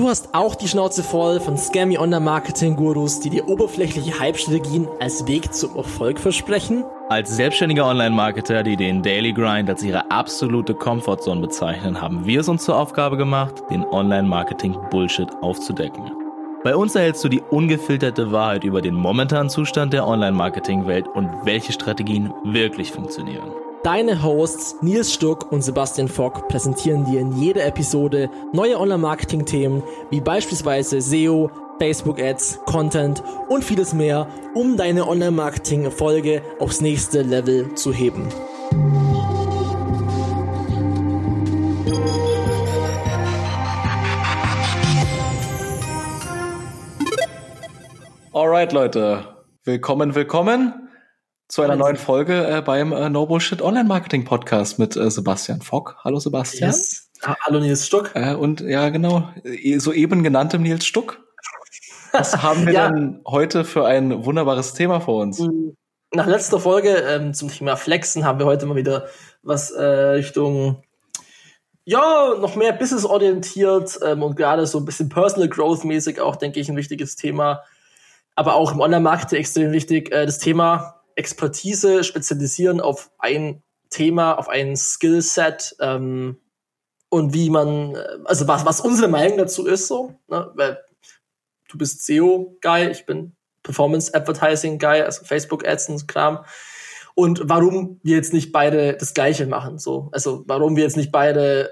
Du hast auch die Schnauze voll von scammy Online-Marketing-Gurus, die dir oberflächliche Hype-Strategien als Weg zum Erfolg versprechen? Als selbstständiger Online-Marketer, die den Daily Grind als ihre absolute Comfortzone bezeichnen, haben wir es uns zur Aufgabe gemacht, den Online-Marketing-Bullshit aufzudecken. Bei uns erhältst du die ungefilterte Wahrheit über den momentanen Zustand der Online-Marketing-Welt und welche Strategien wirklich funktionieren. Deine Hosts Nils Stuck und Sebastian Fock präsentieren dir in jeder Episode neue Online-Marketing-Themen wie beispielsweise SEO, Facebook-Ads, Content und vieles mehr, um deine Online-Marketing-Erfolge aufs nächste Level zu heben. Alright, Leute. Willkommen, willkommen zu einer neuen Folge äh, beim äh, No Bullshit Online Marketing Podcast mit äh, Sebastian Fock. Hallo Sebastian. Yes. hallo Nils Stuck. Äh, und ja, genau, e, soeben genanntem Nils Stuck. Was haben wir ja. denn heute für ein wunderbares Thema vor uns? Mm, nach letzter Folge ähm, zum Thema Flexen haben wir heute mal wieder was äh, Richtung ja, noch mehr businessorientiert ähm, und gerade so ein bisschen Personal Growth mäßig auch, denke ich, ein wichtiges Thema. Aber auch im Online-Marketing extrem wichtig, äh, das Thema Expertise spezialisieren auf ein Thema, auf ein Skillset ähm, und wie man, äh, also was, was unsere Meinung dazu ist, so, ne? weil du bist SEO-Guy, ich bin Performance-Advertising-Guy, also Facebook-Ads und Kram. Und warum wir jetzt nicht beide das Gleiche machen, so. Also, warum wir jetzt nicht beide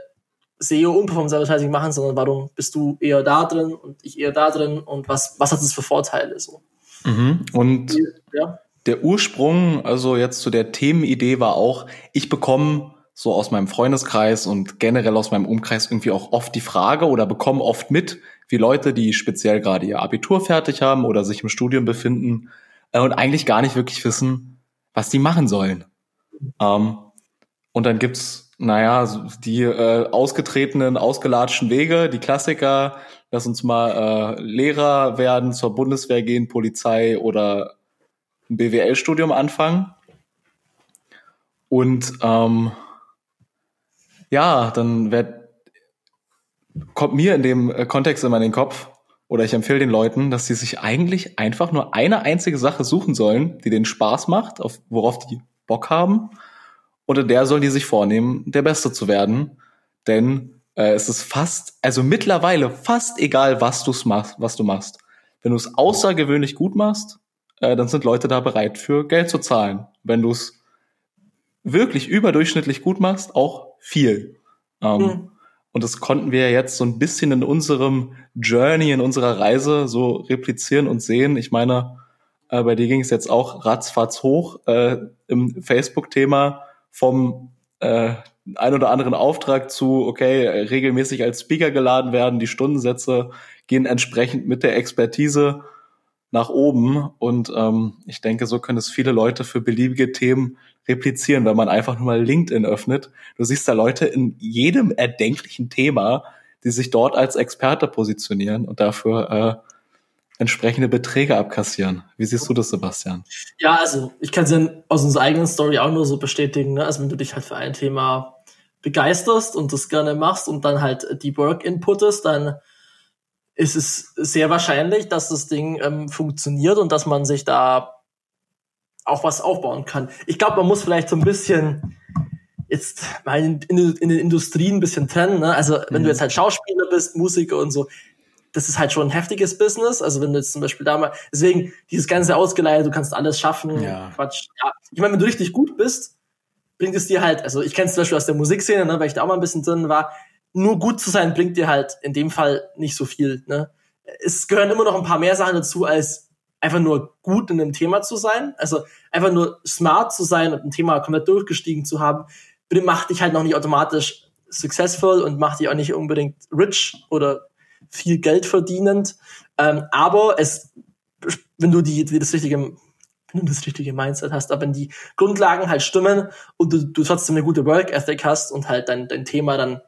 SEO und Performance Advertising machen, sondern warum bist du eher da drin und ich eher da drin und was, was hat das für Vorteile, so. Mhm. Und ja der Ursprung, also jetzt zu der Themenidee war auch, ich bekomme so aus meinem Freundeskreis und generell aus meinem Umkreis irgendwie auch oft die Frage oder bekomme oft mit, wie Leute, die speziell gerade ihr Abitur fertig haben oder sich im Studium befinden äh, und eigentlich gar nicht wirklich wissen, was die machen sollen. Ähm, und dann gibt's, naja, die äh, ausgetretenen, ausgelatschten Wege, die Klassiker, lass uns mal äh, Lehrer werden, zur Bundeswehr gehen, Polizei oder ein BWL-Studium anfangen. Und ähm, ja, dann wird, kommt mir in dem äh, Kontext immer in den Kopf, oder ich empfehle den Leuten, dass sie sich eigentlich einfach nur eine einzige Sache suchen sollen, die denen Spaß macht, auf, worauf die Bock haben. Und in der sollen die sich vornehmen, der Beste zu werden. Denn äh, es ist fast, also mittlerweile fast egal, was, du's machst, was du machst. Wenn du es außergewöhnlich gut machst, äh, dann sind Leute da bereit für Geld zu zahlen. Wenn du es wirklich überdurchschnittlich gut machst, auch viel. Ähm, mhm. Und das konnten wir jetzt so ein bisschen in unserem Journey, in unserer Reise so replizieren und sehen. Ich meine, äh, bei dir ging es jetzt auch ratzfatz hoch äh, im Facebook-Thema vom äh, ein oder anderen Auftrag zu, okay, regelmäßig als Speaker geladen werden, die Stundensätze gehen entsprechend mit der Expertise nach oben. Und ähm, ich denke, so können es viele Leute für beliebige Themen replizieren, wenn man einfach nur mal LinkedIn öffnet. Du siehst da Leute in jedem erdenklichen Thema, die sich dort als Experte positionieren und dafür äh, entsprechende Beträge abkassieren. Wie siehst du das, Sebastian? Ja, also ich kann es aus unserer eigenen Story auch nur so bestätigen. Ne? Also wenn du dich halt für ein Thema begeisterst und das gerne machst und dann halt die Work inputest, dann ist es sehr wahrscheinlich, dass das Ding ähm, funktioniert und dass man sich da auch was aufbauen kann. Ich glaube, man muss vielleicht so ein bisschen jetzt mal in, in, in den Industrien ein bisschen trennen. Ne? Also wenn mhm. du jetzt halt Schauspieler bist, Musiker und so, das ist halt schon ein heftiges Business. Also wenn du jetzt zum Beispiel da mal, deswegen dieses ganze Ausgeleihe, du kannst alles schaffen, ja. Quatsch. Ja. Ich meine, wenn du richtig gut bist, bringt es dir halt, also ich kenne es zum Beispiel aus der Musikszene, ne, weil ich da auch mal ein bisschen drin war, nur gut zu sein bringt dir halt in dem Fall nicht so viel. Ne? Es gehören immer noch ein paar mehr Sachen dazu, als einfach nur gut in einem Thema zu sein. Also einfach nur smart zu sein und ein Thema komplett durchgestiegen zu haben, macht dich halt noch nicht automatisch successful und macht dich auch nicht unbedingt rich oder viel Geld verdienend. Ähm, aber es, wenn du die, die das richtige wenn du das richtige Mindset hast, aber wenn die Grundlagen halt stimmen und du, du trotzdem eine gute Work Ethic hast und halt dein, dein Thema dann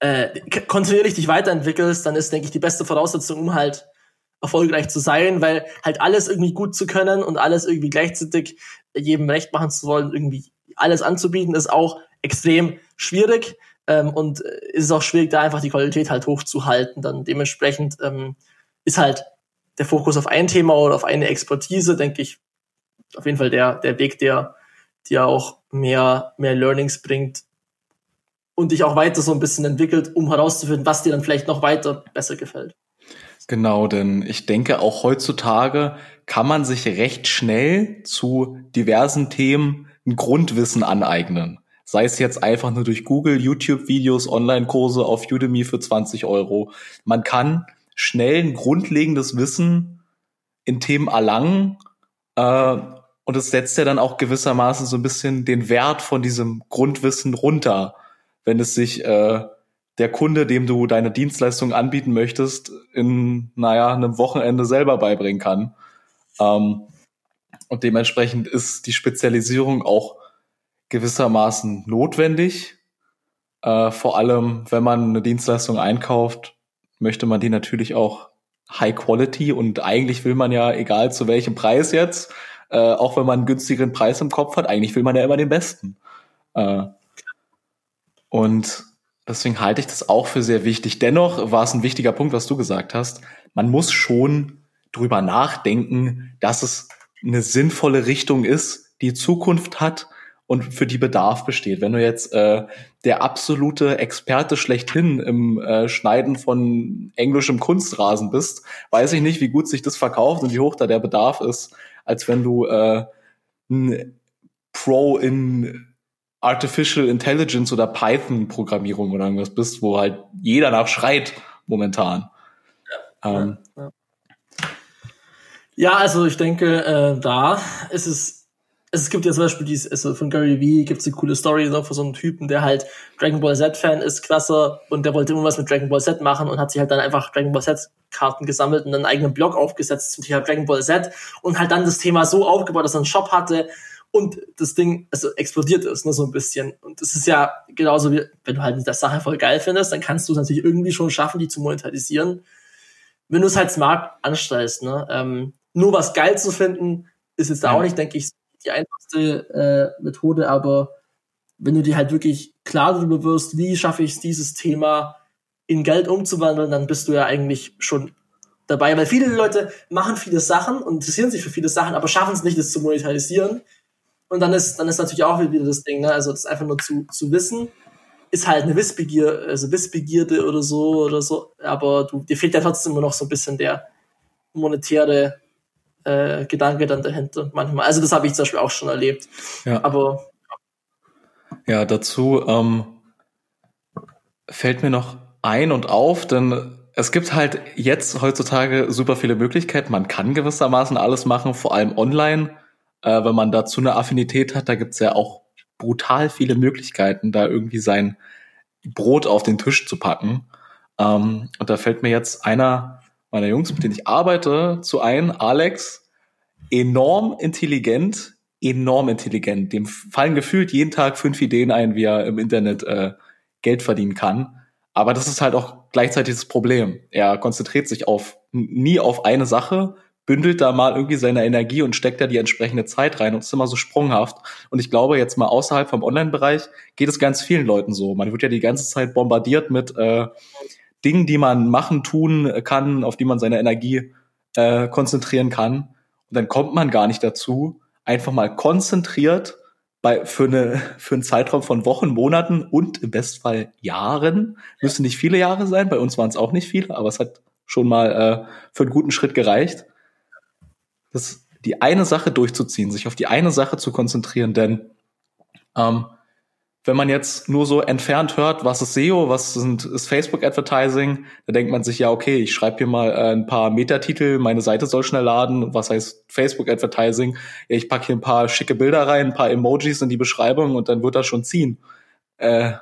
äh, kontinuierlich dich weiterentwickelst, dann ist, denke ich, die beste Voraussetzung, um halt erfolgreich zu sein, weil halt alles irgendwie gut zu können und alles irgendwie gleichzeitig jedem recht machen zu wollen, irgendwie alles anzubieten, ist auch extrem schwierig. Ähm, und es ist auch schwierig, da einfach die Qualität halt hochzuhalten. Dann dementsprechend ähm, ist halt der Fokus auf ein Thema oder auf eine Expertise, denke ich, auf jeden Fall der, der Weg, der dir auch mehr, mehr Learnings bringt und dich auch weiter so ein bisschen entwickelt, um herauszufinden, was dir dann vielleicht noch weiter besser gefällt. Genau, denn ich denke, auch heutzutage kann man sich recht schnell zu diversen Themen ein Grundwissen aneignen. Sei es jetzt einfach nur durch Google, YouTube-Videos, Online-Kurse auf Udemy für 20 Euro. Man kann schnell ein grundlegendes Wissen in Themen erlangen äh, und es setzt ja dann auch gewissermaßen so ein bisschen den Wert von diesem Grundwissen runter, wenn es sich äh, der Kunde, dem du deine Dienstleistung anbieten möchtest, in, naja, einem Wochenende selber beibringen kann. Ähm, und dementsprechend ist die Spezialisierung auch gewissermaßen notwendig. Äh, vor allem, wenn man eine Dienstleistung einkauft, möchte man die natürlich auch High Quality und eigentlich will man ja, egal zu welchem Preis jetzt, äh, auch wenn man einen günstigeren Preis im Kopf hat, eigentlich will man ja immer den besten. Äh, und Deswegen halte ich das auch für sehr wichtig. Dennoch war es ein wichtiger Punkt, was du gesagt hast. Man muss schon drüber nachdenken, dass es eine sinnvolle Richtung ist, die Zukunft hat und für die Bedarf besteht. Wenn du jetzt äh, der absolute Experte schlechthin im äh, Schneiden von englischem Kunstrasen bist, weiß ich nicht, wie gut sich das verkauft und wie hoch da der Bedarf ist, als wenn du äh, ein Pro in Artificial Intelligence oder Python-Programmierung oder irgendwas bist, wo halt jeder nach schreit momentan. Ja, ähm, ja, ja. also ich denke, äh, da ist es, es gibt ja zum Beispiel dieses, also von Gary Vee gibt es eine coole Story so, von so einem Typen, der halt Dragon Ball Z-Fan ist, klasse, und der wollte immer was mit Dragon Ball Z machen und hat sich halt dann einfach Dragon Ball Z-Karten gesammelt und einen eigenen Blog aufgesetzt zum Thema Dragon Ball Z und halt dann das Thema so aufgebaut, dass er einen Shop hatte, und das Ding also explodiert ist, ne, so ein bisschen. Und das ist ja genauso wie, wenn du halt das Sache voll geil findest, dann kannst du es natürlich irgendwie schon schaffen, die zu monetarisieren. Wenn du es halt smart anstellst, ne, ähm, nur was geil zu finden, ist jetzt ja. auch nicht, denke ich, die einfachste äh, Methode, aber wenn du dir halt wirklich klar darüber wirst, wie schaffe ich es, dieses Thema in Geld umzuwandeln, dann bist du ja eigentlich schon dabei, weil viele Leute machen viele Sachen und interessieren sich für viele Sachen, aber schaffen es nicht, das zu monetarisieren. Und dann ist, dann ist natürlich auch wieder das Ding, ne? Also das einfach nur zu, zu wissen, ist halt eine Wissbegier, also Wissbegierde oder so oder so, aber du, dir fehlt ja trotzdem immer noch so ein bisschen der monetäre äh, Gedanke dann dahinter manchmal. Also das habe ich zum Beispiel auch schon erlebt. Ja. Aber ja, dazu ähm, fällt mir noch ein und auf, denn es gibt halt jetzt heutzutage super viele Möglichkeiten. Man kann gewissermaßen alles machen, vor allem online äh, wenn man dazu eine Affinität hat, da gibt's ja auch brutal viele Möglichkeiten, da irgendwie sein Brot auf den Tisch zu packen. Ähm, und da fällt mir jetzt einer meiner Jungs, mit denen ich arbeite, zu ein, Alex, enorm intelligent, enorm intelligent. Dem fallen gefühlt jeden Tag fünf Ideen ein, wie er im Internet äh, Geld verdienen kann. Aber das ist halt auch gleichzeitig das Problem. Er konzentriert sich auf nie auf eine Sache, bündelt da mal irgendwie seine Energie und steckt da die entsprechende Zeit rein und ist immer so sprunghaft. Und ich glaube, jetzt mal außerhalb vom Online-Bereich geht es ganz vielen Leuten so. Man wird ja die ganze Zeit bombardiert mit äh, Dingen, die man machen, tun kann, auf die man seine Energie äh, konzentrieren kann. Und dann kommt man gar nicht dazu, einfach mal konzentriert bei, für, eine, für einen Zeitraum von Wochen, Monaten und im Bestfall Jahren. Müsste nicht viele Jahre sein, bei uns waren es auch nicht viele, aber es hat schon mal äh, für einen guten Schritt gereicht das, die eine Sache durchzuziehen, sich auf die eine Sache zu konzentrieren, denn ähm, wenn man jetzt nur so entfernt hört, was ist SEO, was sind, ist Facebook Advertising, da denkt man sich ja, okay, ich schreibe hier mal äh, ein paar Metatitel, meine Seite soll schnell laden, was heißt Facebook Advertising? Ja, ich packe hier ein paar schicke Bilder rein, ein paar Emojis in die Beschreibung und dann wird das schon ziehen. Äh,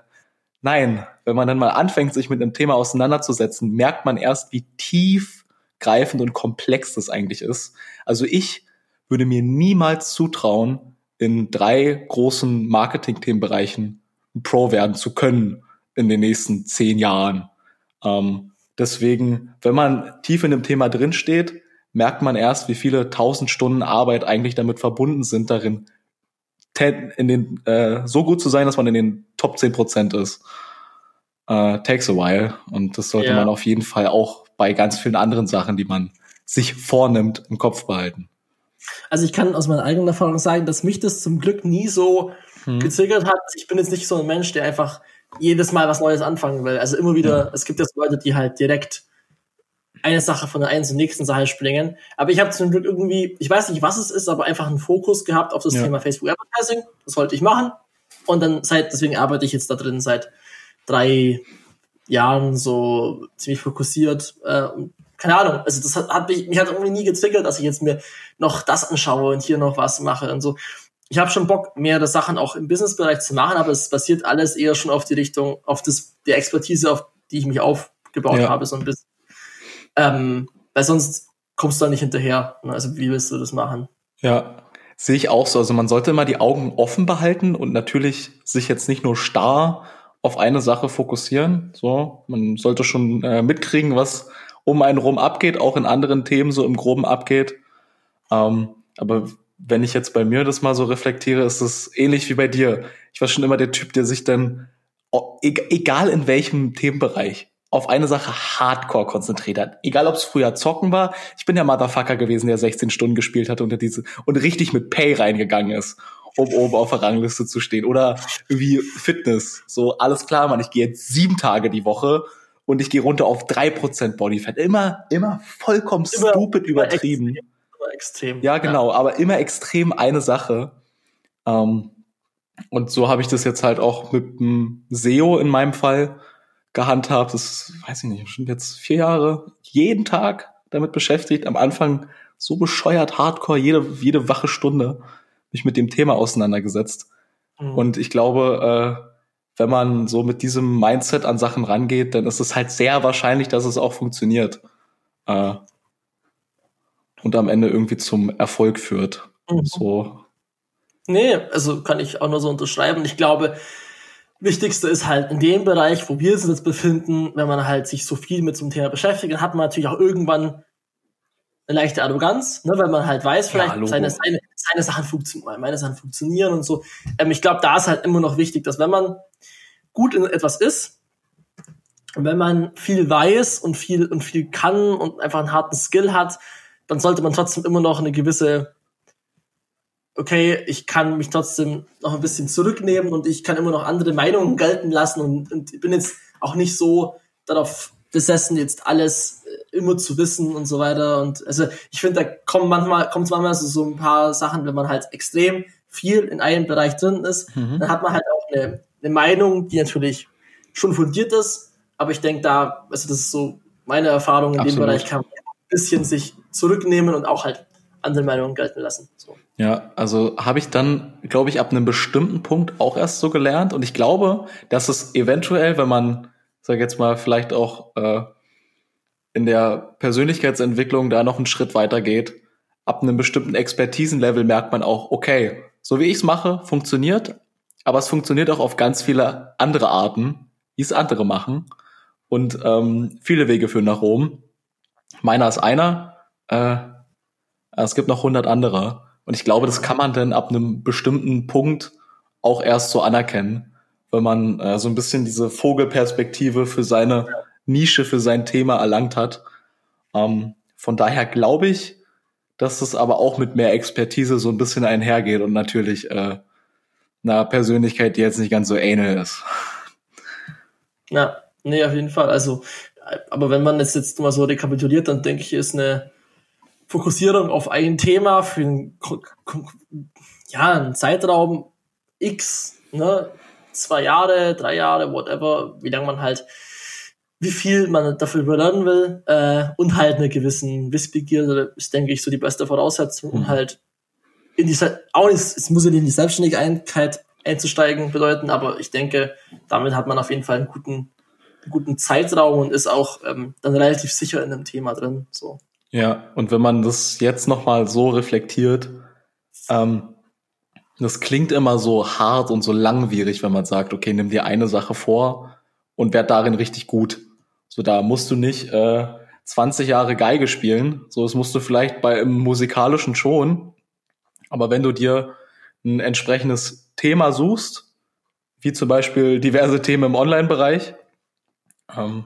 nein, wenn man dann mal anfängt, sich mit einem Thema auseinanderzusetzen, merkt man erst, wie tief greifend und komplex das eigentlich ist. Also ich würde mir niemals zutrauen, in drei großen Marketing-Themenbereichen ein Pro werden zu können in den nächsten zehn Jahren. Ähm, deswegen, wenn man tief in dem Thema drinsteht, merkt man erst, wie viele tausend Stunden Arbeit eigentlich damit verbunden sind, darin in den, äh, so gut zu sein, dass man in den Top 10 Prozent ist. äh, takes a while. Und das sollte Ja. man auf jeden Fall auch bei ganz vielen anderen Sachen, die man sich vornimmt, im Kopf behalten. Also ich kann aus meiner eigenen Erfahrung sagen, dass mich das zum Glück nie so Mhm. getriggert hat. Ich bin jetzt nicht so ein Mensch, der einfach jedes Mal was Neues anfangen will. Also immer wieder, es gibt jetzt Leute, die halt direkt eine Sache von der einen zur nächsten Sache springen. Aber ich habe zum Glück irgendwie, ich weiß nicht, was es ist, aber einfach einen Fokus gehabt auf das Ja. Thema Facebook Advertising. Das wollte ich machen. Und dann seit, deswegen arbeite ich jetzt da drin seit drei Jahren so ziemlich fokussiert. Äh, keine Ahnung, also das hat, hat mich, mich hat irgendwie nie getriggert, dass ich jetzt mir noch das anschaue und hier noch was mache und so. Ich habe schon Bock, mehrere Sachen auch im Businessbereich zu machen, aber es basiert alles eher schon auf die Richtung, auf das, die Expertise, auf die ich mich aufgebaut Ja. habe, so ein bisschen. Ähm, weil sonst kommst du da nicht hinterher. ne? Also wie willst du das machen? Ja, sehe ich auch so. Also man sollte immer die Augen offen behalten und natürlich sich jetzt nicht nur starr auf eine Sache fokussieren. So, man sollte schon äh, mitkriegen, was um einen rum abgeht, auch in anderen Themen so im Groben abgeht. Ähm, aber wenn ich jetzt bei mir das mal so reflektiere, ist es ähnlich wie bei dir. Ich war schon immer der Typ, der sich dann, e- egal in welchem Themenbereich, auf eine Sache hardcore konzentriert hat. Egal, ob es früher Zocken war. Ich bin der Motherfucker gewesen, der 16 Stunden gespielt hat unter diese und richtig mit Pay reingegangen ist, um oben auf der Rangliste zu stehen. Oder irgendwie Fitness. So, alles klar, Mann, ich gehe jetzt sieben Tage die Woche und ich gehe runter auf drei Prozent Bodyfat. Immer, immer vollkommen Immer- stupid immer übertrieben. Aber extrem. Ja, genau, aber immer extrem eine Sache. Ähm, und so habe ich das jetzt halt auch mit dem SEO in meinem Fall gehandhabt. Das weiß ich nicht, schon jetzt vier Jahre jeden Tag damit beschäftigt. Am Anfang so bescheuert hardcore, jede, jede wache Stunde mich mit dem Thema auseinandergesetzt. Mhm. Und ich glaube, äh, wenn man so mit diesem Mindset an Sachen rangeht, dann ist es halt sehr wahrscheinlich, dass es auch funktioniert. Äh, und am Ende irgendwie zum Erfolg führt. Mhm. So, Nee, also kann ich auch nur so unterschreiben. Ich glaube, wichtigste ist halt in dem Bereich, wo wir uns jetzt befinden, wenn man halt sich so viel mit so einem Thema beschäftigt, dann hat man natürlich auch irgendwann eine leichte Arroganz, ne, weil man halt weiß, vielleicht Logo. seine, seine, seine Sachen funktionieren, meine Sachen funktionieren und so. Ähm, ich glaube, da ist halt immer noch wichtig, dass wenn man gut in etwas ist, und wenn man viel weiß und viel und viel kann und einfach einen harten Skill hat, dann sollte man trotzdem immer noch eine gewisse okay, ich kann mich trotzdem noch ein bisschen zurücknehmen und ich kann immer noch andere Meinungen gelten lassen und, und bin jetzt auch nicht so darauf besessen, jetzt alles äh, immer zu wissen und so weiter. Und also ich finde, da kommen manchmal, kommt manchmal so, so ein paar Sachen, wenn man halt extrem viel in einem Bereich drin ist, Mhm. dann hat man halt auch eine, eine Meinung, die natürlich schon fundiert ist, aber ich denke da, also das ist so meine Erfahrung in Absolut. dem Bereich, kann man ein bisschen sich zurücknehmen und auch halt andere Meinungen gelten lassen. So. Ja, also habe ich dann, glaube ich, ab einem bestimmten Punkt auch erst so gelernt. Und ich glaube, dass es eventuell, wenn man, sag jetzt mal, vielleicht auch äh, in der Persönlichkeitsentwicklung da noch einen Schritt weiter geht, ab einem bestimmten Expertisenlevel merkt man auch, okay, so wie ich es mache, funktioniert, aber es funktioniert auch auf ganz viele andere Arten, wie es andere machen. Und ähm, viele Wege führen nach Rom. Meiner ist einer, äh, es gibt noch 100 andere. Und ich glaube, das kann man dann ab einem bestimmten Punkt auch erst so anerkennen, wenn man äh, so ein bisschen diese Vogelperspektive für seine Nische, für sein Thema erlangt hat. Ähm, von daher glaube ich, dass es aber auch mit mehr Expertise so ein bisschen einhergeht und natürlich äh, einer Persönlichkeit, die jetzt nicht ganz so ähnlich ist. Ja, nee, auf jeden Fall. Also, aber wenn man das jetzt mal so rekapituliert, dann denke ich, ist eine Fokussierung auf ein Thema für einen, ja, einen Zeitraum X, ne, zwei Jahre, drei Jahre, whatever, wie lange man halt, wie viel man dafür lernen will, äh, und halt eine gewissen Wissbegierde, ist, denke ich, so die beste Voraussetzung, um Mhm. halt in die, auch nicht, es muss ja nicht in die Selbstständigkeit einzusteigen bedeuten, aber ich denke, damit hat man auf jeden Fall einen guten, einen guten Zeitraum und ist auch ähm, dann relativ sicher in dem Thema drin. So. Ja, und wenn man das jetzt nochmal so reflektiert, ähm, das klingt immer so hart und so langwierig, wenn man sagt, okay, nimm dir eine Sache vor und werd darin richtig gut. So, da musst du nicht äh, 20 Jahre Geige spielen. So, das musst du vielleicht bei im musikalischen schon. Aber wenn du dir ein entsprechendes Thema suchst, wie zum Beispiel diverse Themen im Online-Bereich, ähm,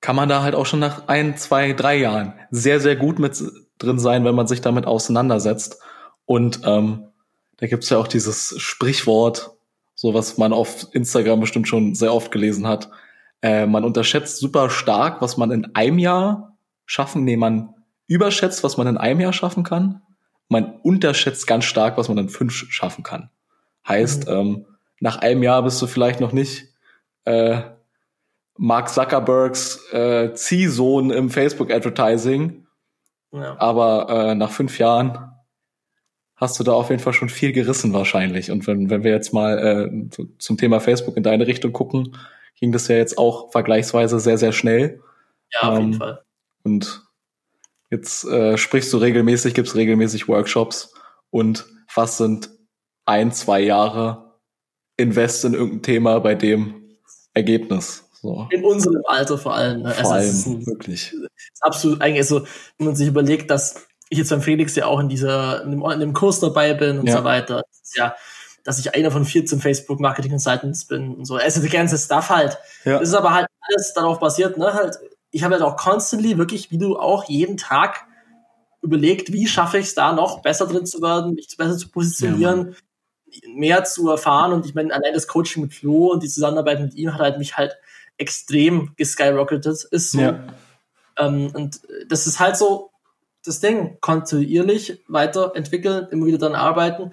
kann man da halt auch schon nach ein, zwei, drei Jahren sehr, sehr gut mit drin sein, wenn man sich damit auseinandersetzt. Und ähm, da gibt's ja auch dieses Sprichwort, so was man auf Instagram bestimmt schon sehr oft gelesen hat. Äh, man unterschätzt super stark, was man in einem Jahr schaffen. Nee, man überschätzt, was man in einem Jahr schaffen kann. Man unterschätzt ganz stark, was man in fünf schaffen kann. Heißt, mhm. ähm, nach einem Jahr bist du vielleicht noch nicht äh, Mark Zuckerbergs äh, Ziehsohn im Facebook-Advertising. Ja. Aber äh, nach fünf Jahren hast du da auf jeden Fall schon viel gerissen wahrscheinlich. Und wenn, wenn wir jetzt mal äh, zum Thema Facebook in deine Richtung gucken, ging das ja jetzt auch vergleichsweise sehr, sehr schnell. Ja, auf jeden ähm, Fall. Und jetzt äh, sprichst du regelmäßig, gibst regelmäßig Workshops und was sind ein, zwei Jahre Invest in irgendein Thema bei dem Ergebnis? So. In unserem Alter vor allem. Ne? Vor also allem, ein, wirklich. Ist absolut eigentlich so, wenn man sich überlegt, dass ich jetzt beim Felix ja auch in dieser, in dem, in dem Kurs dabei bin und ja. so weiter. Das ja, dass ich einer von 14 Facebook Marketing Consultants bin und so. Also der ganze Stuff halt. Ja. Das ist aber halt alles darauf basiert, ne, halt, ich habe halt auch constantly wirklich, wie du auch jeden Tag überlegt, wie schaffe ich es da noch besser drin zu werden, mich besser zu positionieren, ja, mehr zu erfahren und ich meine, allein das Coaching mit Flo und die Zusammenarbeit mit ihm hat halt mich halt extrem geskyrocketet, ist so. Ja. Ähm, und das ist halt so, das Ding kontinuierlich weiterentwickeln, immer wieder daran arbeiten,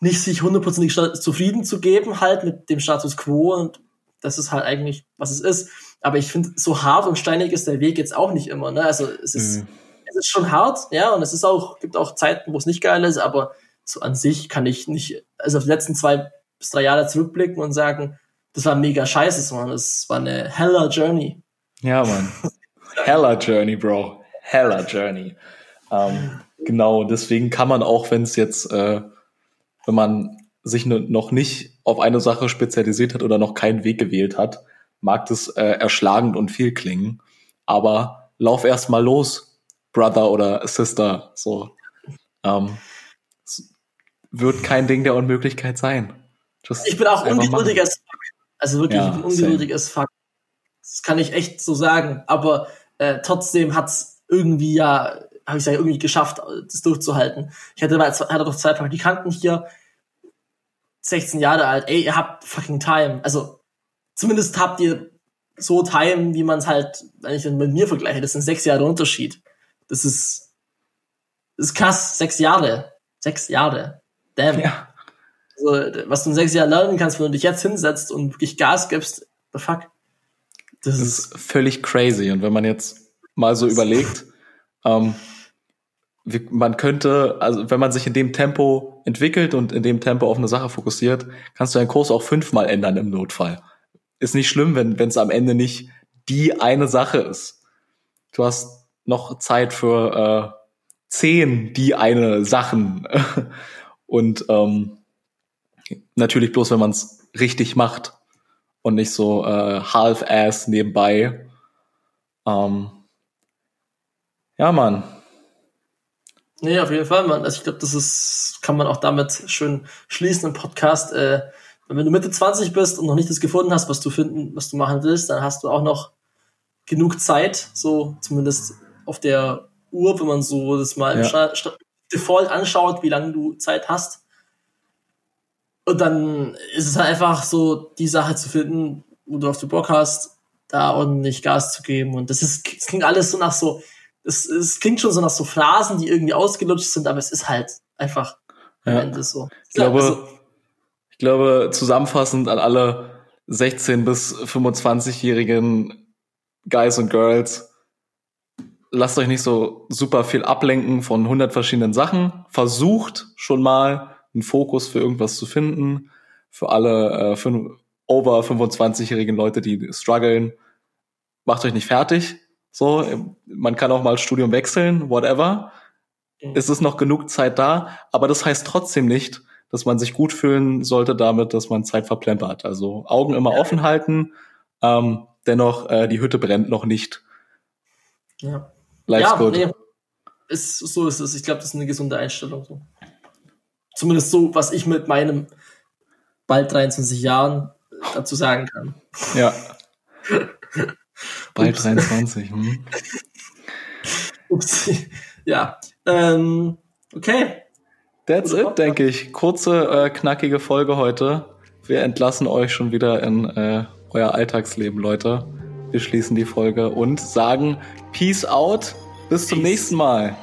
nicht sich hundertprozentig zufrieden zu geben, halt mit dem Status quo und das ist halt eigentlich, was es ist. Aber ich finde, so hart und steinig ist der Weg jetzt auch nicht immer. Ne? Also es ist, mhm. es ist schon hart, ja, und es ist auch, gibt auch Zeiten, wo es nicht geil ist, aber so an sich kann ich nicht, also auf die letzten zwei bis drei Jahre zurückblicken und sagen, das war mega scheiße, man. Das war eine heller Journey. Ja, Mann. heller Journey, Bro heller Journey. Ähm, genau, deswegen kann man auch, wenn es jetzt, äh, wenn man sich noch nicht auf eine Sache spezialisiert hat oder noch keinen Weg gewählt hat, mag das äh, erschlagend und viel klingen. Aber lauf erst mal los, Brother oder Sister. So ähm, wird kein Ding der Unmöglichkeit sein. Just ich bin auch ungeduldig as fuck. Also wirklich, ja, ungeduldig as fuck. Das kann ich echt so sagen. Aber äh, trotzdem hat's irgendwie ja, habe ich ja irgendwie geschafft, das durchzuhalten. Ich hatte, mal, hatte doch zwei Praktikanten hier, 16 Jahre alt, ey, ihr habt fucking Time. Also zumindest habt ihr so Time, wie man es halt, wenn ich dann mit mir vergleiche, das sind sechs Jahre Unterschied. Das ist, das ist krass, sechs Jahre. Sechs Jahre. Damn. Ja. Also, was du in sechs Jahren lernen kannst, wenn du dich jetzt hinsetzt und wirklich Gas gibst, the fuck. Das, das ist völlig crazy. Und wenn man jetzt mal so überlegt, ähm, wie, man könnte, also wenn man sich in dem Tempo entwickelt und in dem Tempo auf eine Sache fokussiert, kannst du deinen Kurs auch fünfmal ändern im Notfall. Ist nicht schlimm, wenn es am Ende nicht die eine Sache ist. Du hast noch Zeit für äh, zehn die eine Sachen. und ähm, natürlich bloß, wenn man es richtig macht und nicht so äh, half-ass nebenbei. Ähm, ja, Mann. Nee, auf jeden Fall, Mann. Also ich glaube, das ist, kann man auch damit schön schließen im Podcast. Äh, wenn du Mitte 20 bist und noch nicht das gefunden hast, was du finden, was du machen willst, dann hast du auch noch genug Zeit, so zumindest auf der Uhr, wenn man so das mal ja. im Default anschaut, wie lange du Zeit hast. Und dann ist es halt einfach so, die Sache zu finden, wo du auf den Bock hast, da ordentlich Gas zu geben. Und das ist, das klingt alles so nach so, es, es klingt schon so nach so Phrasen, die irgendwie ausgelutscht sind, aber es ist halt einfach am ja. Ende so. Ich glaube, also, ich glaube, zusammenfassend an alle 16 bis 25-jährigen Guys und Girls, lasst euch nicht so super viel ablenken von 100 verschiedenen Sachen. Versucht schon mal einen Fokus für irgendwas zu finden. Für alle äh, für over 25-jährigen Leute, die strugglen, macht euch nicht fertig. So, man kann auch mal Studium wechseln, whatever. Mhm. Es ist noch genug Zeit da, aber das heißt trotzdem nicht, dass man sich gut fühlen sollte damit, dass man Zeit verplempert. Also Augen immer ja. offen halten. Ähm, dennoch, äh, die Hütte brennt noch nicht. Ja. Life's ja, good. Nee. Ist, so ist es. Ich glaube, das ist eine gesunde Einstellung. So. Zumindest so, was ich mit meinem bald 23 Jahren dazu sagen kann. Ja. Bald Ups. 23. Hm. Ups. Ja. Ähm, okay. That's it, denke ich. Kurze, äh, knackige Folge heute. Wir entlassen euch schon wieder in äh, euer Alltagsleben, Leute. Wir schließen die Folge und sagen Peace out. Bis Peace. zum nächsten Mal.